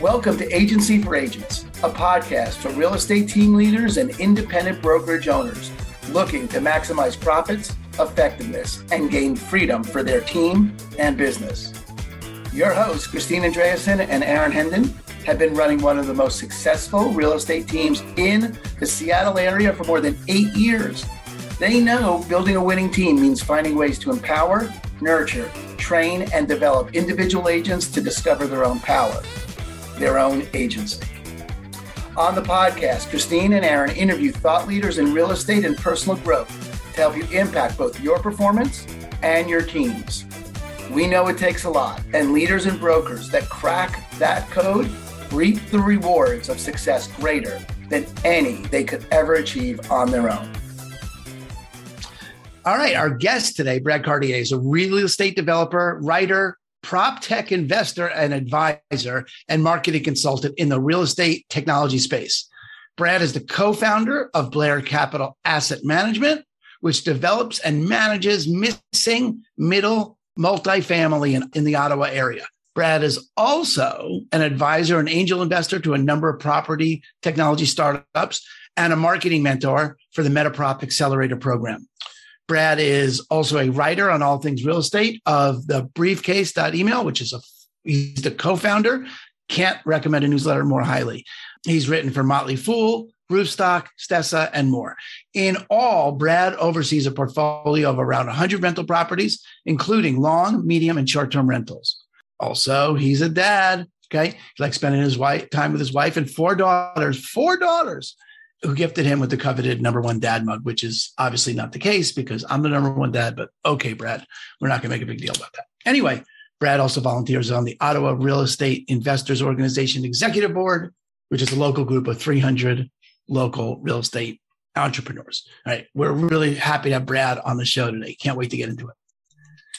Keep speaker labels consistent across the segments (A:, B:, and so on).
A: Welcome to Agency for Agents, a podcast for real estate team leaders and independent brokerage owners looking to maximize profits, effectiveness, and gain freedom for their team and business. Your hosts, Christine Andreasen and Aaron Hendon, have been running one of the most successful real estate teams in the Seattle area for more than eight years. They know building a winning team means finding ways to empower, nurture, train, and develop individual agents to discover their own power their own agency. On the podcast, Christine and Aaron interview thought leaders in real estate and personal growth to help you impact both your performance and your teams. We know it takes a lot, and leaders and brokers that crack that code reap the rewards of success greater than any they could ever achieve on their own. All right, our guest today, Brad Cartier, is a real estate developer, writer, prop tech investor and advisor and marketing consultant in the real estate technology space. Brad is the co founder of Blair Capital Asset Management, which develops and manages missing middle multifamily in, in the Ottawa area. Brad is also an advisor and angel investor to a number of property technology startups and a marketing mentor for the Metaprop Accelerator program. Brad is also a writer on all things real estate of the briefcase.email, which is a he's the co-founder. Can't recommend a newsletter more highly. He's written for Motley Fool, Roofstock, Stessa, and more. In all, Brad oversees a portfolio of around 100 rental properties, including long, medium, and short-term rentals. Also, he's a dad. Okay, he likes spending his wife, time with his wife and four daughters. Four daughters who gifted him with the coveted number one dad mug, which is obviously not the case because I'm the number one dad. But okay, Brad, we're not going to make a big deal about that. Anyway, Brad also volunteers on the Ottawa Real Estate Investors Organization Executive Board, which is a local group of 300 local real estate entrepreneurs. All right. We're really happy to have Brad on the show today. Can't wait to get into it.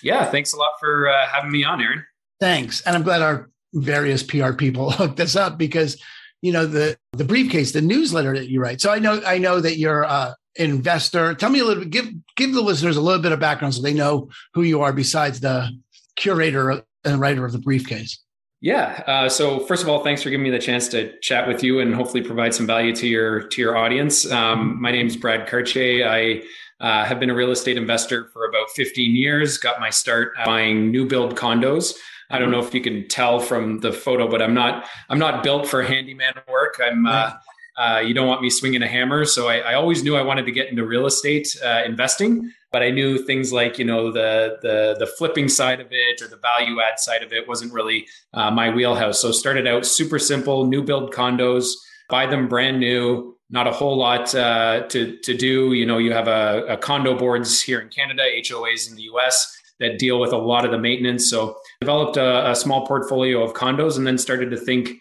B: Yeah. Thanks a lot for uh, having me on, Aaron.
A: Thanks. And I'm glad our various PR people hooked us up because you know the the briefcase, the newsletter that you write. So I know I know that you're a investor. Tell me a little bit. Give give the listeners a little bit of background so they know who you are besides the curator and writer of the briefcase.
B: Yeah. Uh, so first of all, thanks for giving me the chance to chat with you and hopefully provide some value to your to your audience. Um, my name is Brad Cartier. I uh, have been a real estate investor for about 15 years. Got my start buying new build condos. I don't know if you can tell from the photo, but I'm not I'm not built for handyman work. I'm uh, uh, you don't want me swinging a hammer, so I, I, always knew I wanted to get into real estate uh, investing. But I knew things like you know the the the flipping side of it or the value add side of it wasn't really uh, my wheelhouse. So started out super simple, new build condos, buy them brand new, not a whole lot uh, to to do. You know, you have a, a, condo boards here in Canada, HOAs in the US that deal with a lot of the maintenance. So developed a, a, small portfolio of condos and then started to think,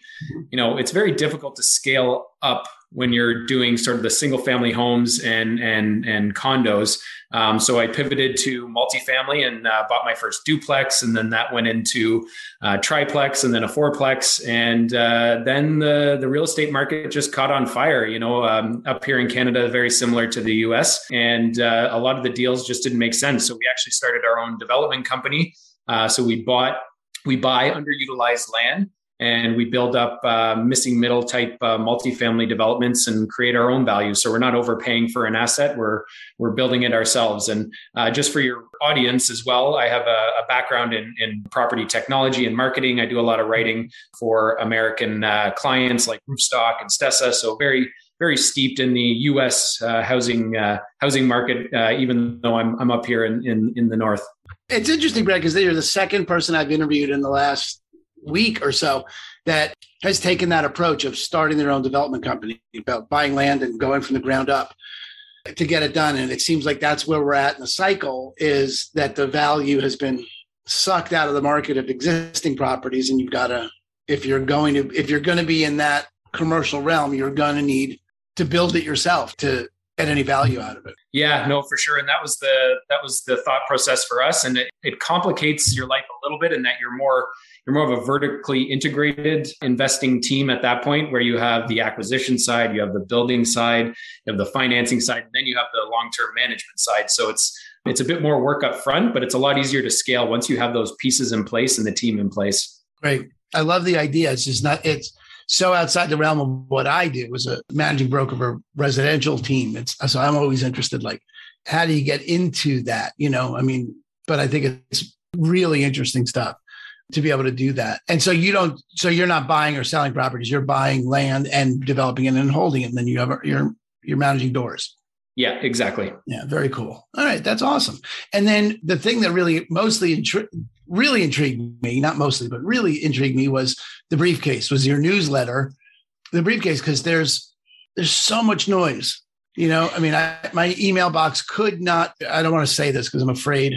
B: you know, it's very difficult to scale up when you're doing sort of the single family homes and and and condos. Um, so I pivoted to multifamily and uh, bought my first duplex, and then that went into uh, triplex, and then a fourplex, and uh, then the the real estate market just caught on fire. You know, um, up here in Canada, very similar to the U.S., and uh, a lot of the deals just didn't make sense. So we actually started our own development company. Uh, so we bought we buy underutilized land and we build up uh, missing middle type uh, multifamily developments and create our own value. So we're not overpaying for an asset; we're we're building it ourselves. And uh, just for your audience as well, I have a, a, background in, in property technology and marketing. I do a lot of writing for American uh, clients like Roofstock and Stessa. So very very steeped in the U.S. Uh, housing uh, housing market, even though I'm I'm up here in in, in the north.
A: It's interesting, Brad, because you're the second person I've interviewed in the last week or so that has taken that approach of starting their own development company, about buying land and going from the ground up to get it done. And it seems like that's where we're at in the cycle is that the value has been sucked out of the market of existing properties and you've got to if you're going to if you're going to be in that commercial realm you're going to need to build it yourself to get any value out of it.
B: Yeah no for sure. And that was the that was the thought process for us. And it, it complicates your life a little bit in that you're more you're more of a vertically integrated investing team at that point where you have the acquisition side you have the building side you have the financing side and then you have the long-term management side. So it's it's a bit more work up front but it's a lot easier to scale once you have those pieces in place and the team in place.
A: Great. I love the idea. It's just not it's so outside the realm of what i do as a managing broker of a residential team it's so i'm always interested like how do you get into that you know i mean but i think it's really interesting stuff to be able to do that. And so you don't, so you're not buying or selling properties, you're buying land and developing it and holding it. And then you have, you're, you're managing doors.
B: Yeah, exactly.
A: Yeah, very cool. All right, that's awesome. And then the thing that really mostly intri- really intrigued me, not mostly, but really intrigued me was the briefcase, was your newsletter, the briefcase, because there's there's so much noise. You know, I mean, I, my email box could not. I don't want to say this because I'm afraid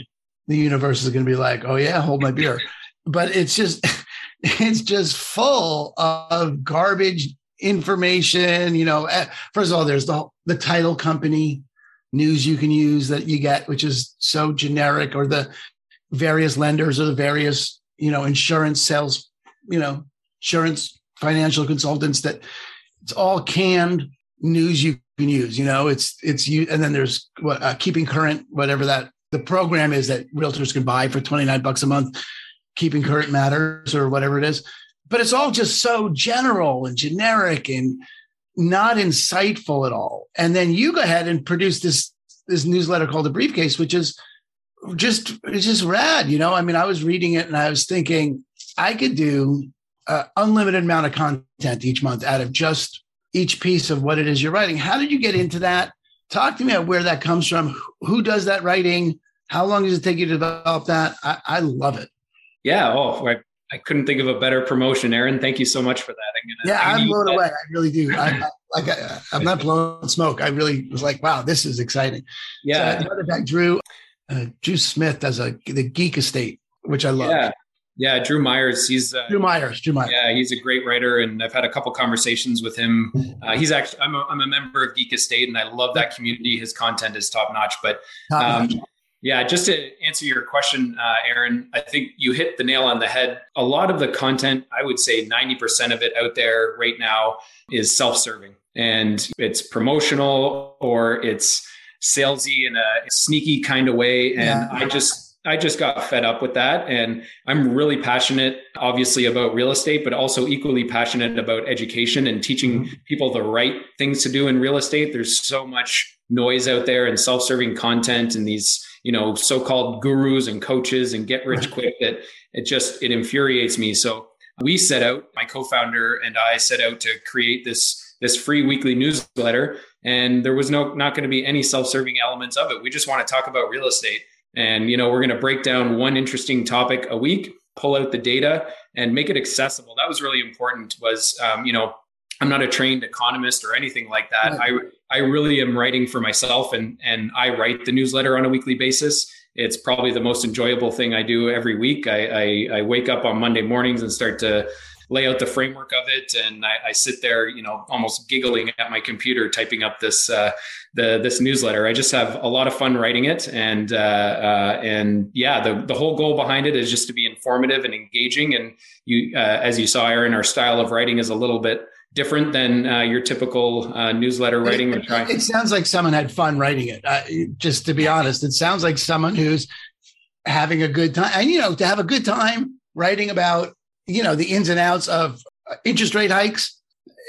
A: the universe is going to be like, "Oh yeah, hold my beer." but it's just it's just full of garbage information you know eh, first of all there's the the title company news you can use that you get which is so generic or the various lenders or the various you know insurance sales you know insurance financial consultants that it's all canned news you can use you know it's it's you and then there's what uh, keeping current whatever that the program is that realtors can buy for 29 bucks a month keeping current matters or whatever it is. But it's all just so general and generic and not insightful at all. And then you go ahead and produce this this newsletter called the briefcase, which is just it's just rad. You know, I mean, I was reading it and I was thinking I could do an unlimited amount of content each month out of just each piece of what it is you're writing. How did you get into that? Talk to me about where that comes from. Who does that writing? How long does it take you to develop that? I, I love it.
B: Yeah. Oh, I, I couldn't think of a better promotion, Aaron. Thank you so much for that.
A: I'm gonna, yeah, I'm blown that. away. I really do. I, like I, am not blowing smoke. I really was like, wow, this is exciting.
B: Yeah.
A: So, back, Drew, uh, Drew Smith does a the Geek Estate, which I love.
B: Yeah. Yeah, Drew Myers. He's uh,
A: Drew Myers. Drew Myers.
B: Yeah, he's a great writer, and I've had a couple conversations with him. Uh, he's actually I'm a, I'm a member of Geek Estate, and I love that community. His content is top notch. But um, yeah, just to answer your question, uh, Aaron, I think you hit the nail on the head. A lot of the content, I would say 90% of it out there right now is self serving and it's promotional or it's salesy in a sneaky kind of way. And yeah. I just, I just got fed up with that. And I'm really passionate, obviously, about real estate, but also equally passionate about education and teaching mm-hmm. people the right things to do in real estate. There's so much noise out there and self serving content and these you know so-called gurus and coaches and get rich quick that it just it infuriates me so we set out my co-founder and i set out to create this this free weekly newsletter and there was no not going to be any self-serving elements of it we just want to talk about real estate and you know we're going to break down one interesting topic a week pull out the data and make it accessible that was really important was um, you know I'm not a trained economist or anything like that. I I really am writing for myself and and I write the newsletter on a weekly basis. It's probably the most enjoyable thing I do every week. I I, I wake up on Monday mornings and start to lay out the framework of it, and I, I sit there, you know, almost giggling at my computer, typing up this uh, the this newsletter. I just have a lot of fun writing it, and uh, uh, and yeah, the the whole goal behind it is just to be informative and engaging. And you, uh, as you saw, Aaron, our style of writing is a little bit different than uh, your typical uh, newsletter writing?
A: It, it, it, sounds like someone had fun writing it. Uh, just to be honest, it sounds like someone who's having a good time. And you know, to have a good time writing about you know the ins and outs of uh, interest rate hikes.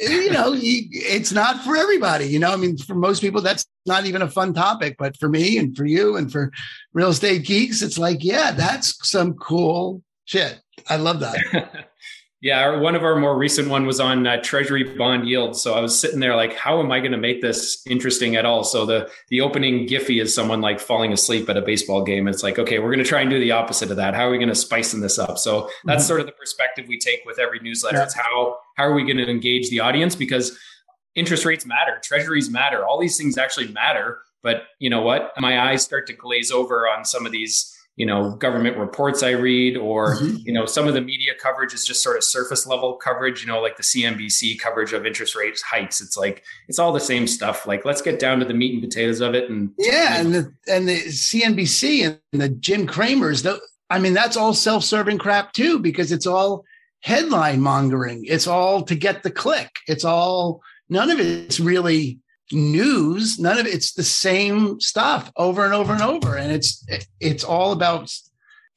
A: You know, it's not for everybody. You know, I mean, for most people, that's not even a fun topic. But for me and for you and for real estate geeks, it's like, yeah, that's some cool shit. I love that.
B: Yeah, one of our more recent one was on uh, Treasury bond yield. So I was sitting there like, how am I going to make this interesting at all? So the the opening Giphy is someone like falling asleep at a baseball game. It's like, okay, we're going to try and do the opposite of that. How are we going to spice this up? So that's mm-hmm. sort of the perspective we take with every newsletter. Yeah. It's how how are we going to engage the audience because interest rates matter, treasuries matter, all these things actually matter. But you know what? My eyes start to glaze over on some of these you know government reports I read, or mm-hmm. you know some of the media coverage is just sort of surface level coverage. You know, like the CNBC coverage of interest rates hikes. It's like it's all the same stuff. Like let's get down to the meat and potatoes of it. And
A: yeah, and the and the CNBC and the Jim Cramers. The, I mean, that's all self serving crap too, because it's all headline mongering. It's all to get the click. It's all none of it's really news. None of it, it's the same stuff over and over and over. And it's it's all about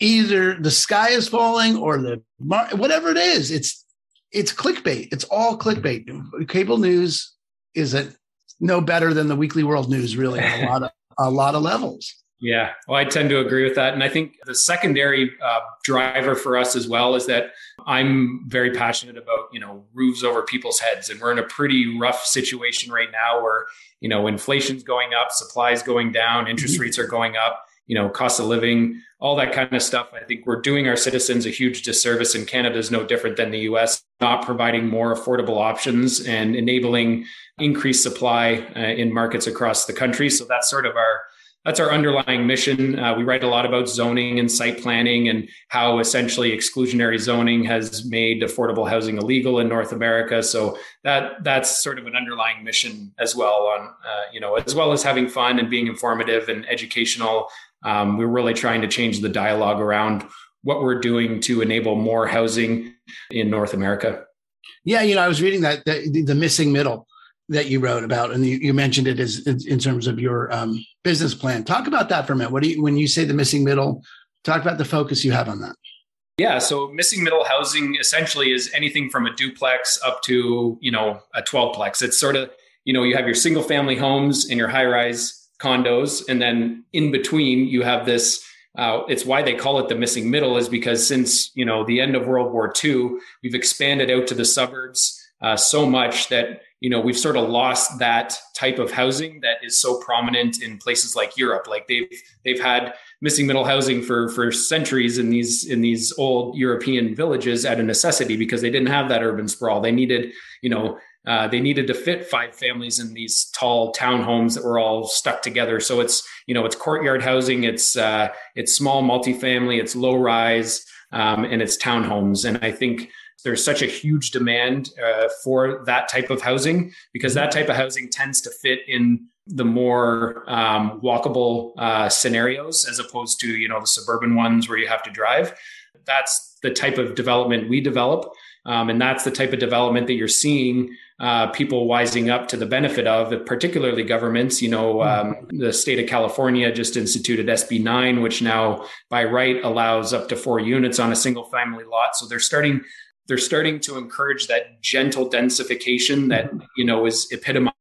A: either the sky is falling or the whatever it is. It's it's clickbait. It's all clickbait. Cable news isn't no better than the Weekly World News, really, a lot of a lot of levels.
B: Yeah, well, I tend to agree with that. And I think the secondary uh, driver for us as well is that I'm very passionate about, you know, roofs over people's heads. And we're in a pretty rough situation right now where, you know, inflation's going up, supplies going down, interest mm-hmm. rates are going up, you know, cost of living, all that kind of stuff. I think we're doing our citizens a huge disservice. And Canada is no different than the US, not providing more affordable options and enabling increased supply uh, in markets across the country. So that's sort of our that's our underlying mission. Uh, we write a lot about zoning and site planning and how essentially exclusionary zoning has made affordable housing illegal in North America. So that that's sort of an underlying mission as well. On uh, you know, as well as having fun and being informative and educational. Um, we're really trying to change the dialogue around what we're doing to enable more housing in North America.
A: Yeah, you know, I was reading that the, the missing middle that you wrote about, and you, you mentioned it as in terms of your um, business plan. Talk about that for a minute. What do you when you say the missing middle? Talk about the focus you have on that.
B: Yeah, so missing middle housing essentially is anything from a duplex up to you know a twelve plex. It's sort of you know you have your single family homes and your high rise condos, and then in between you have this. Uh, it's why they call it the missing middle is because since you know the end of World War II, we've expanded out to the suburbs uh, so much that you know we've sort of lost that type of housing that is so prominent in places like Europe. Like they've they've had missing middle housing for for centuries in these in these old European villages at a necessity because they didn't have that urban sprawl. They needed you know uh, they needed to fit five families in these tall townhomes that were all stuck together. So it's you know it's courtyard housing, it's uh, it's small multifamily, it's low rise, um, and it's townhomes. And I think there's such a huge demand uh, for that type of housing because that type of housing tends to fit in the more um, walkable uh, scenarios as opposed to you know the suburban ones where you have to drive that's the type of development we develop um, and that's the type of development that you're seeing uh, people wising up to the benefit of, particularly governments. You know, um, the state of California just instituted SB 9, which now by right allows up to four units on a single family lot. So they're starting they're starting to encourage that gentle densification that you know is epitomized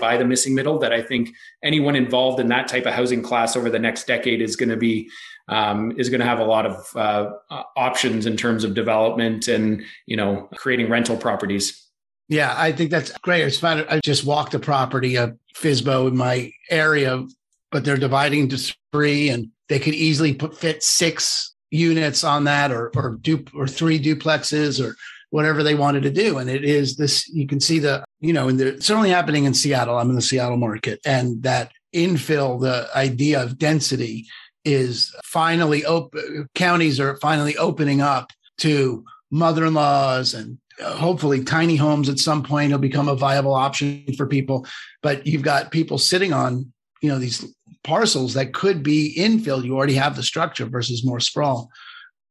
B: by the missing middle that i think anyone involved in that type of housing class over the next decade is going to be um, is going to have a lot of uh, options in terms of development and you know creating rental properties.
A: Yeah i think that's great. It's fun i just walked a property of fisbo in my area but they're dividing into three and they could easily put fit six units on that or or du- or three duplexes or whatever they wanted to do. And it is this you can see the you know and it's only happening in Seattle. I'm in the Seattle market. And that infill the idea of density is finally open counties are finally opening up to mother-in-laws and uh, hopefully tiny homes at some point will become a viable option for people. But you've got people sitting on you know these parcels that could be infill. You already have the structure versus more sprawl.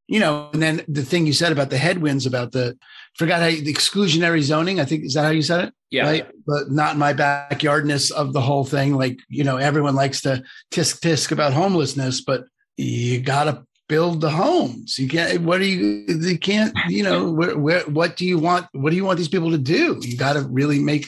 A: You know, and then the thing you said about the headwinds about the forgot how you, the exclusionary zoning. I think is that how you said it?
B: Yeah. Right?
A: But not my backyardness of the whole thing. Like you know, everyone likes to tisk tisk about homelessness, but you got to build the homes. You can't. What do you? You can't. You know, where, where, what do you want? What do you want these people to do? You got to really make.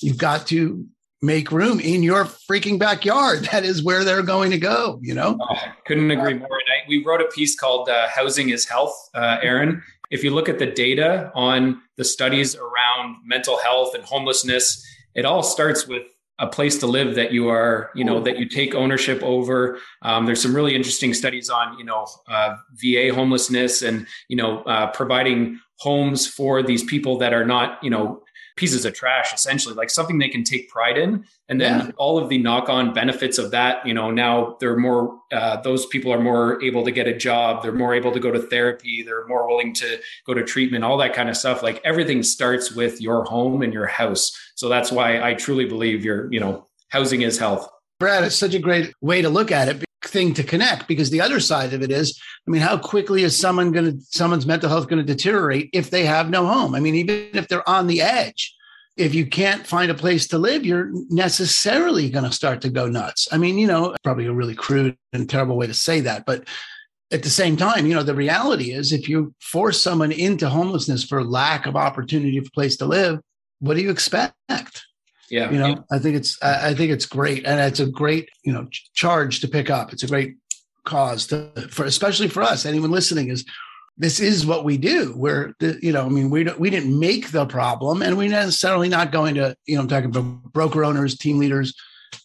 A: You've got to make room in your freaking backyard. That is where they're going to go, you know? Oh,
B: couldn't agree more. And I, we wrote a piece called uh, Housing is Health, uh, Aaron. If you look at the data on the studies around mental health and homelessness, it all starts with a place to live that you are, you know, that you take ownership over. Um, there's some really interesting studies on, you know, uh, VA homelessness and, you know, uh, providing homes for these people that are not, you know, pieces of trash essentially like something they can take pride in. And then yeah. all of the knock-on benefits of that you know now they're more uh, those people are more able to get a job. They're more able to go to therapy. They're more willing to go to treatment all that kind of stuff. Like everything starts with your home and your house. So that's why i truly believe your you know housing is health.
A: Brad it's such a great way to look at it thing to connect because the other side of it is i mean how quickly is someone going to someone's mental health going to deteriorate if they have no home? I mean even if they're on the edge if you can't find a place to live you're necessarily going to start to go nuts. I mean you know probably a really crude and terrible way to say that but at the same time you know the reality is if you force someone into homelessness for lack of opportunity for place to live what do you expect
B: yeah.
A: You know, I think it's I think it's great, and it's a great you know charge to pick up. It's a great cause to for especially for us. Anyone listening is this is what we do. We're you know I mean we we didn't make the problem, and we're necessarily not going to you know I'm talking about broker owners, team leaders,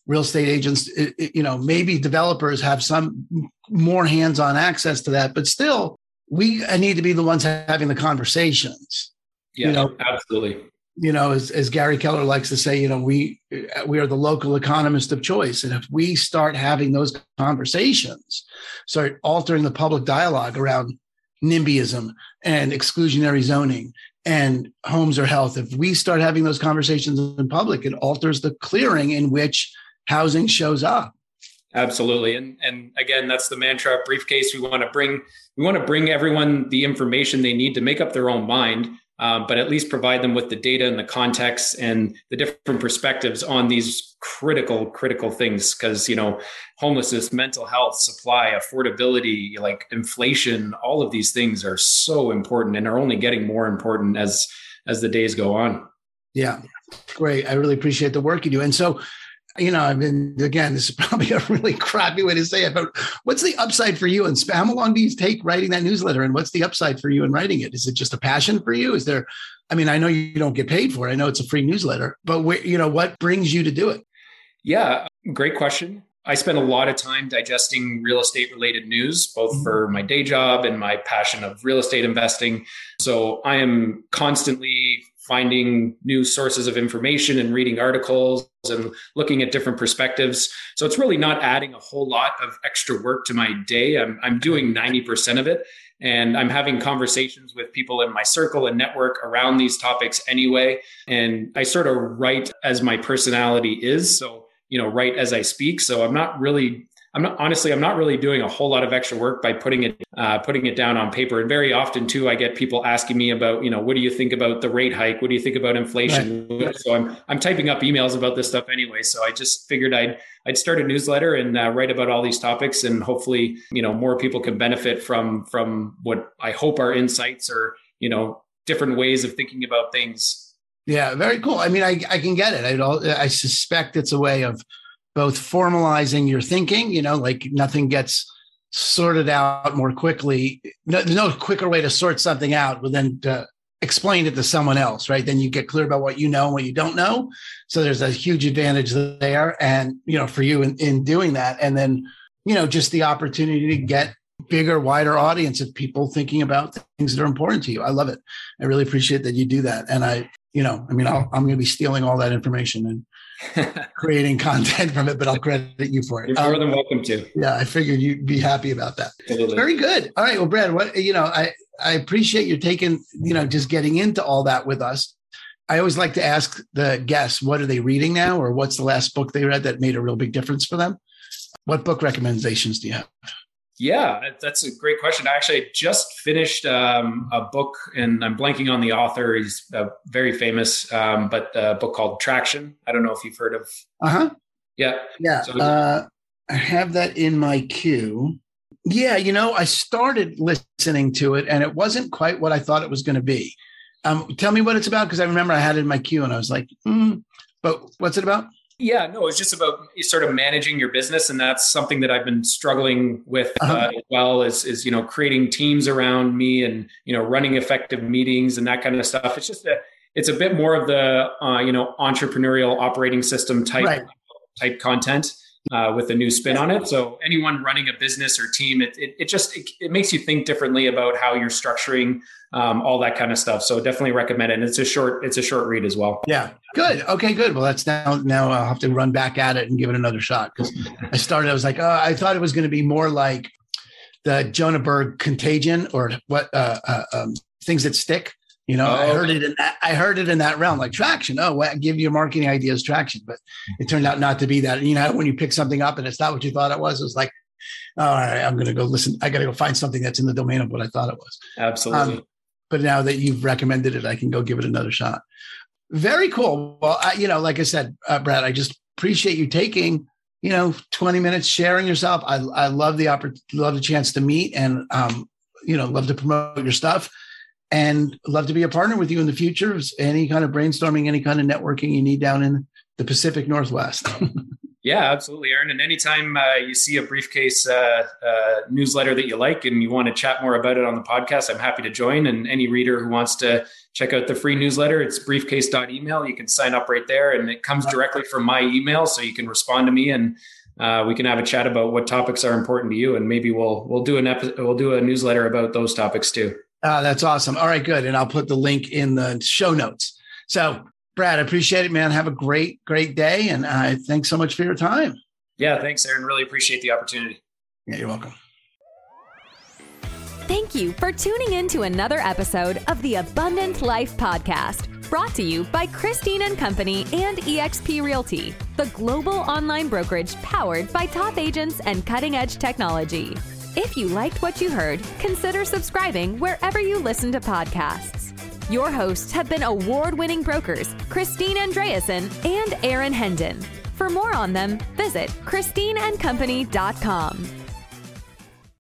A: real estate agents. It, it, you know maybe developers have some more hands-on access to that, but still we need to be the ones having the conversations.
B: Yeah, you know, absolutely
A: you know, as, as Gary Keller likes to say, you know, we we are the local economist of choice, and if we start having those conversations, start altering the public dialogue around NIMBYism and exclusionary zoning and homes or health, if we start having those conversations in public, it alters the clearing in which housing shows up.
B: Absolutely, and and again, that's the mantra. Briefcase. We want to bring we want to bring everyone the information they need to make up their own mind um, but at least provide them with the data and the context and the different perspectives on these critical critical things. Because you know homelessness mental health supply affordability like inflation all of these things are so important and are only getting more important as as the days go on.
A: Yeah. Great. I really appreciate the work you do. And so you know, I mean, again, this is probably a really crappy way to say it, but what's the upside for you? And how long do you take writing that newsletter? And what's the upside for you in writing it? Is it just a passion for you? Is there, I mean, I know you don't get paid for it. I know it's a free newsletter, but where, you know, what brings you to do it?
B: Yeah, great question. I spend a lot of time digesting real estate related news, both mm-hmm. for my day job and my passion of real estate investing. So I am constantly finding new sources of information and reading articles and looking at different perspectives. So it's really not adding a whole lot of extra work to my day. I'm, I'm doing 90% of it. And I'm having conversations with people in my circle and network around these topics anyway. And I sort of write as my personality is. So, you know, write as I speak. So I'm not really I'm not honestly, I'm not really doing a whole lot of extra work by putting it uh, putting it down on paper. And very often too, I get people asking me about, you know, what do you think about the rate hike? What do you think about inflation? Right. So I'm I'm typing up emails about this stuff anyway. So I just figured I'd I'd start a newsletter and uh, write about all these topics, and hopefully, you know, more people can benefit from from what I hope are insights or you know different ways of thinking about things.
A: Yeah, very cool. I mean, I I can get it. I I suspect it's a way of both formalizing your thinking, you know, like nothing gets sorted out more quickly. No, there's no quicker way to sort something out than to explain it to someone else, right? Then you get clear about what you know and what you don't know. So there's a huge advantage there. And, you know, for you in, in doing that. And then, you know, just the opportunity to get bigger, wider audience of people thinking about things that are important to you. I love it. I really appreciate that you do that. And I, you know, I mean, i am going to be stealing all that information and creating content from it, but I'll credit you for it.
B: You're more um, than welcome to.
A: Yeah, I figured you'd be happy about that. Absolutely. Very good. All right. Well, Brad, what you know, I I appreciate you taking, you know, just getting into all that with us. I always like to ask the guests, what are they reading now, or what's the last book they read that made a real big difference for them? What book recommendations do you have?
B: Yeah, that's a great question. I actually just finished um, a book, and I'm blanking on the author. He's uh, very famous, um, but a book called Traction. I don't know if you've heard of.
A: Uh huh.
B: Yeah.
A: Yeah. So, uh, I have that in my queue. Yeah, you know, I started listening to it, and it wasn't quite what I thought it was going to be. Um, tell me what it's about, because I remember I had it in my queue, and I was like, mm, "But what's it about?"
B: Yeah, no, it's just about sort of managing your business, and that's something that I've been struggling with uh, uh-huh. as well. Is is you know creating teams around me and you know running effective meetings and that kind of stuff. It's just a it's a bit more of the uh, you know entrepreneurial operating system type right. type content. Uh, with a new spin on it. So anyone running a business or team, it, it, it just it, it, makes you think differently about how you're structuring um, all that kind of stuff. So definitely recommend it. And it's a short it's a short read as well.
A: Yeah, good. Okay, good. Well, that's now now I'll have to run back at it and give it another shot because I started. I was like, oh, I thought it was going to be more like the Jonah Berg Contagion or what uh, uh, um, things that stick. You know, oh, I heard it in that. I heard it in that realm, like traction. Oh, well, give your marketing ideas traction, but it turned out not to be that. You know, when you pick something up and it's not what you thought it was, it was like, all right, I'm going to go listen. I got to go find something that's in the domain of what I thought it was.
B: Absolutely. Um,
A: but now that you've recommended it, I can go give it another shot. Very cool. Well, I, you know, like I said, uh, Brad, I just appreciate you taking you know 20 minutes sharing yourself. I I love the opportunity, love the chance to meet, and um, you know, love to promote your stuff and love to be a partner with you in the future. Any kind of brainstorming, any kind of networking you need down in the Pacific Northwest.
B: yeah, absolutely, Aaron. And anytime uh, you see a briefcase uh, uh, newsletter that you like and you want to chat more about it on the podcast, I'm happy to join. And any reader who wants to check out the free newsletter, it's briefcase.email. You can sign up right there, and it comes directly from my email, so you can respond to me and. Uh, we can have a chat about what topics are important to you, and maybe we'll we'll do an epi- we'll do a newsletter about those topics too.
A: Uh, that's awesome. All right, good. And I'll put the link in the show notes. So, Brad, I appreciate it, man. Have a great, great day. And uh, thanks so much for your time.
B: Yeah, thanks, Aaron. Really appreciate the opportunity.
A: Yeah, you're welcome.
C: Thank you for tuning in to another episode of the Abundant Life Podcast, brought to you by Christine and Company and eXp Realty, the global online brokerage powered by top agents and cutting edge technology. If you liked what you heard, consider subscribing wherever you listen to podcasts. Your hosts have been award winning brokers Christine Andreasen and Aaron Hendon. For more on them, visit ChristineandCompany.com.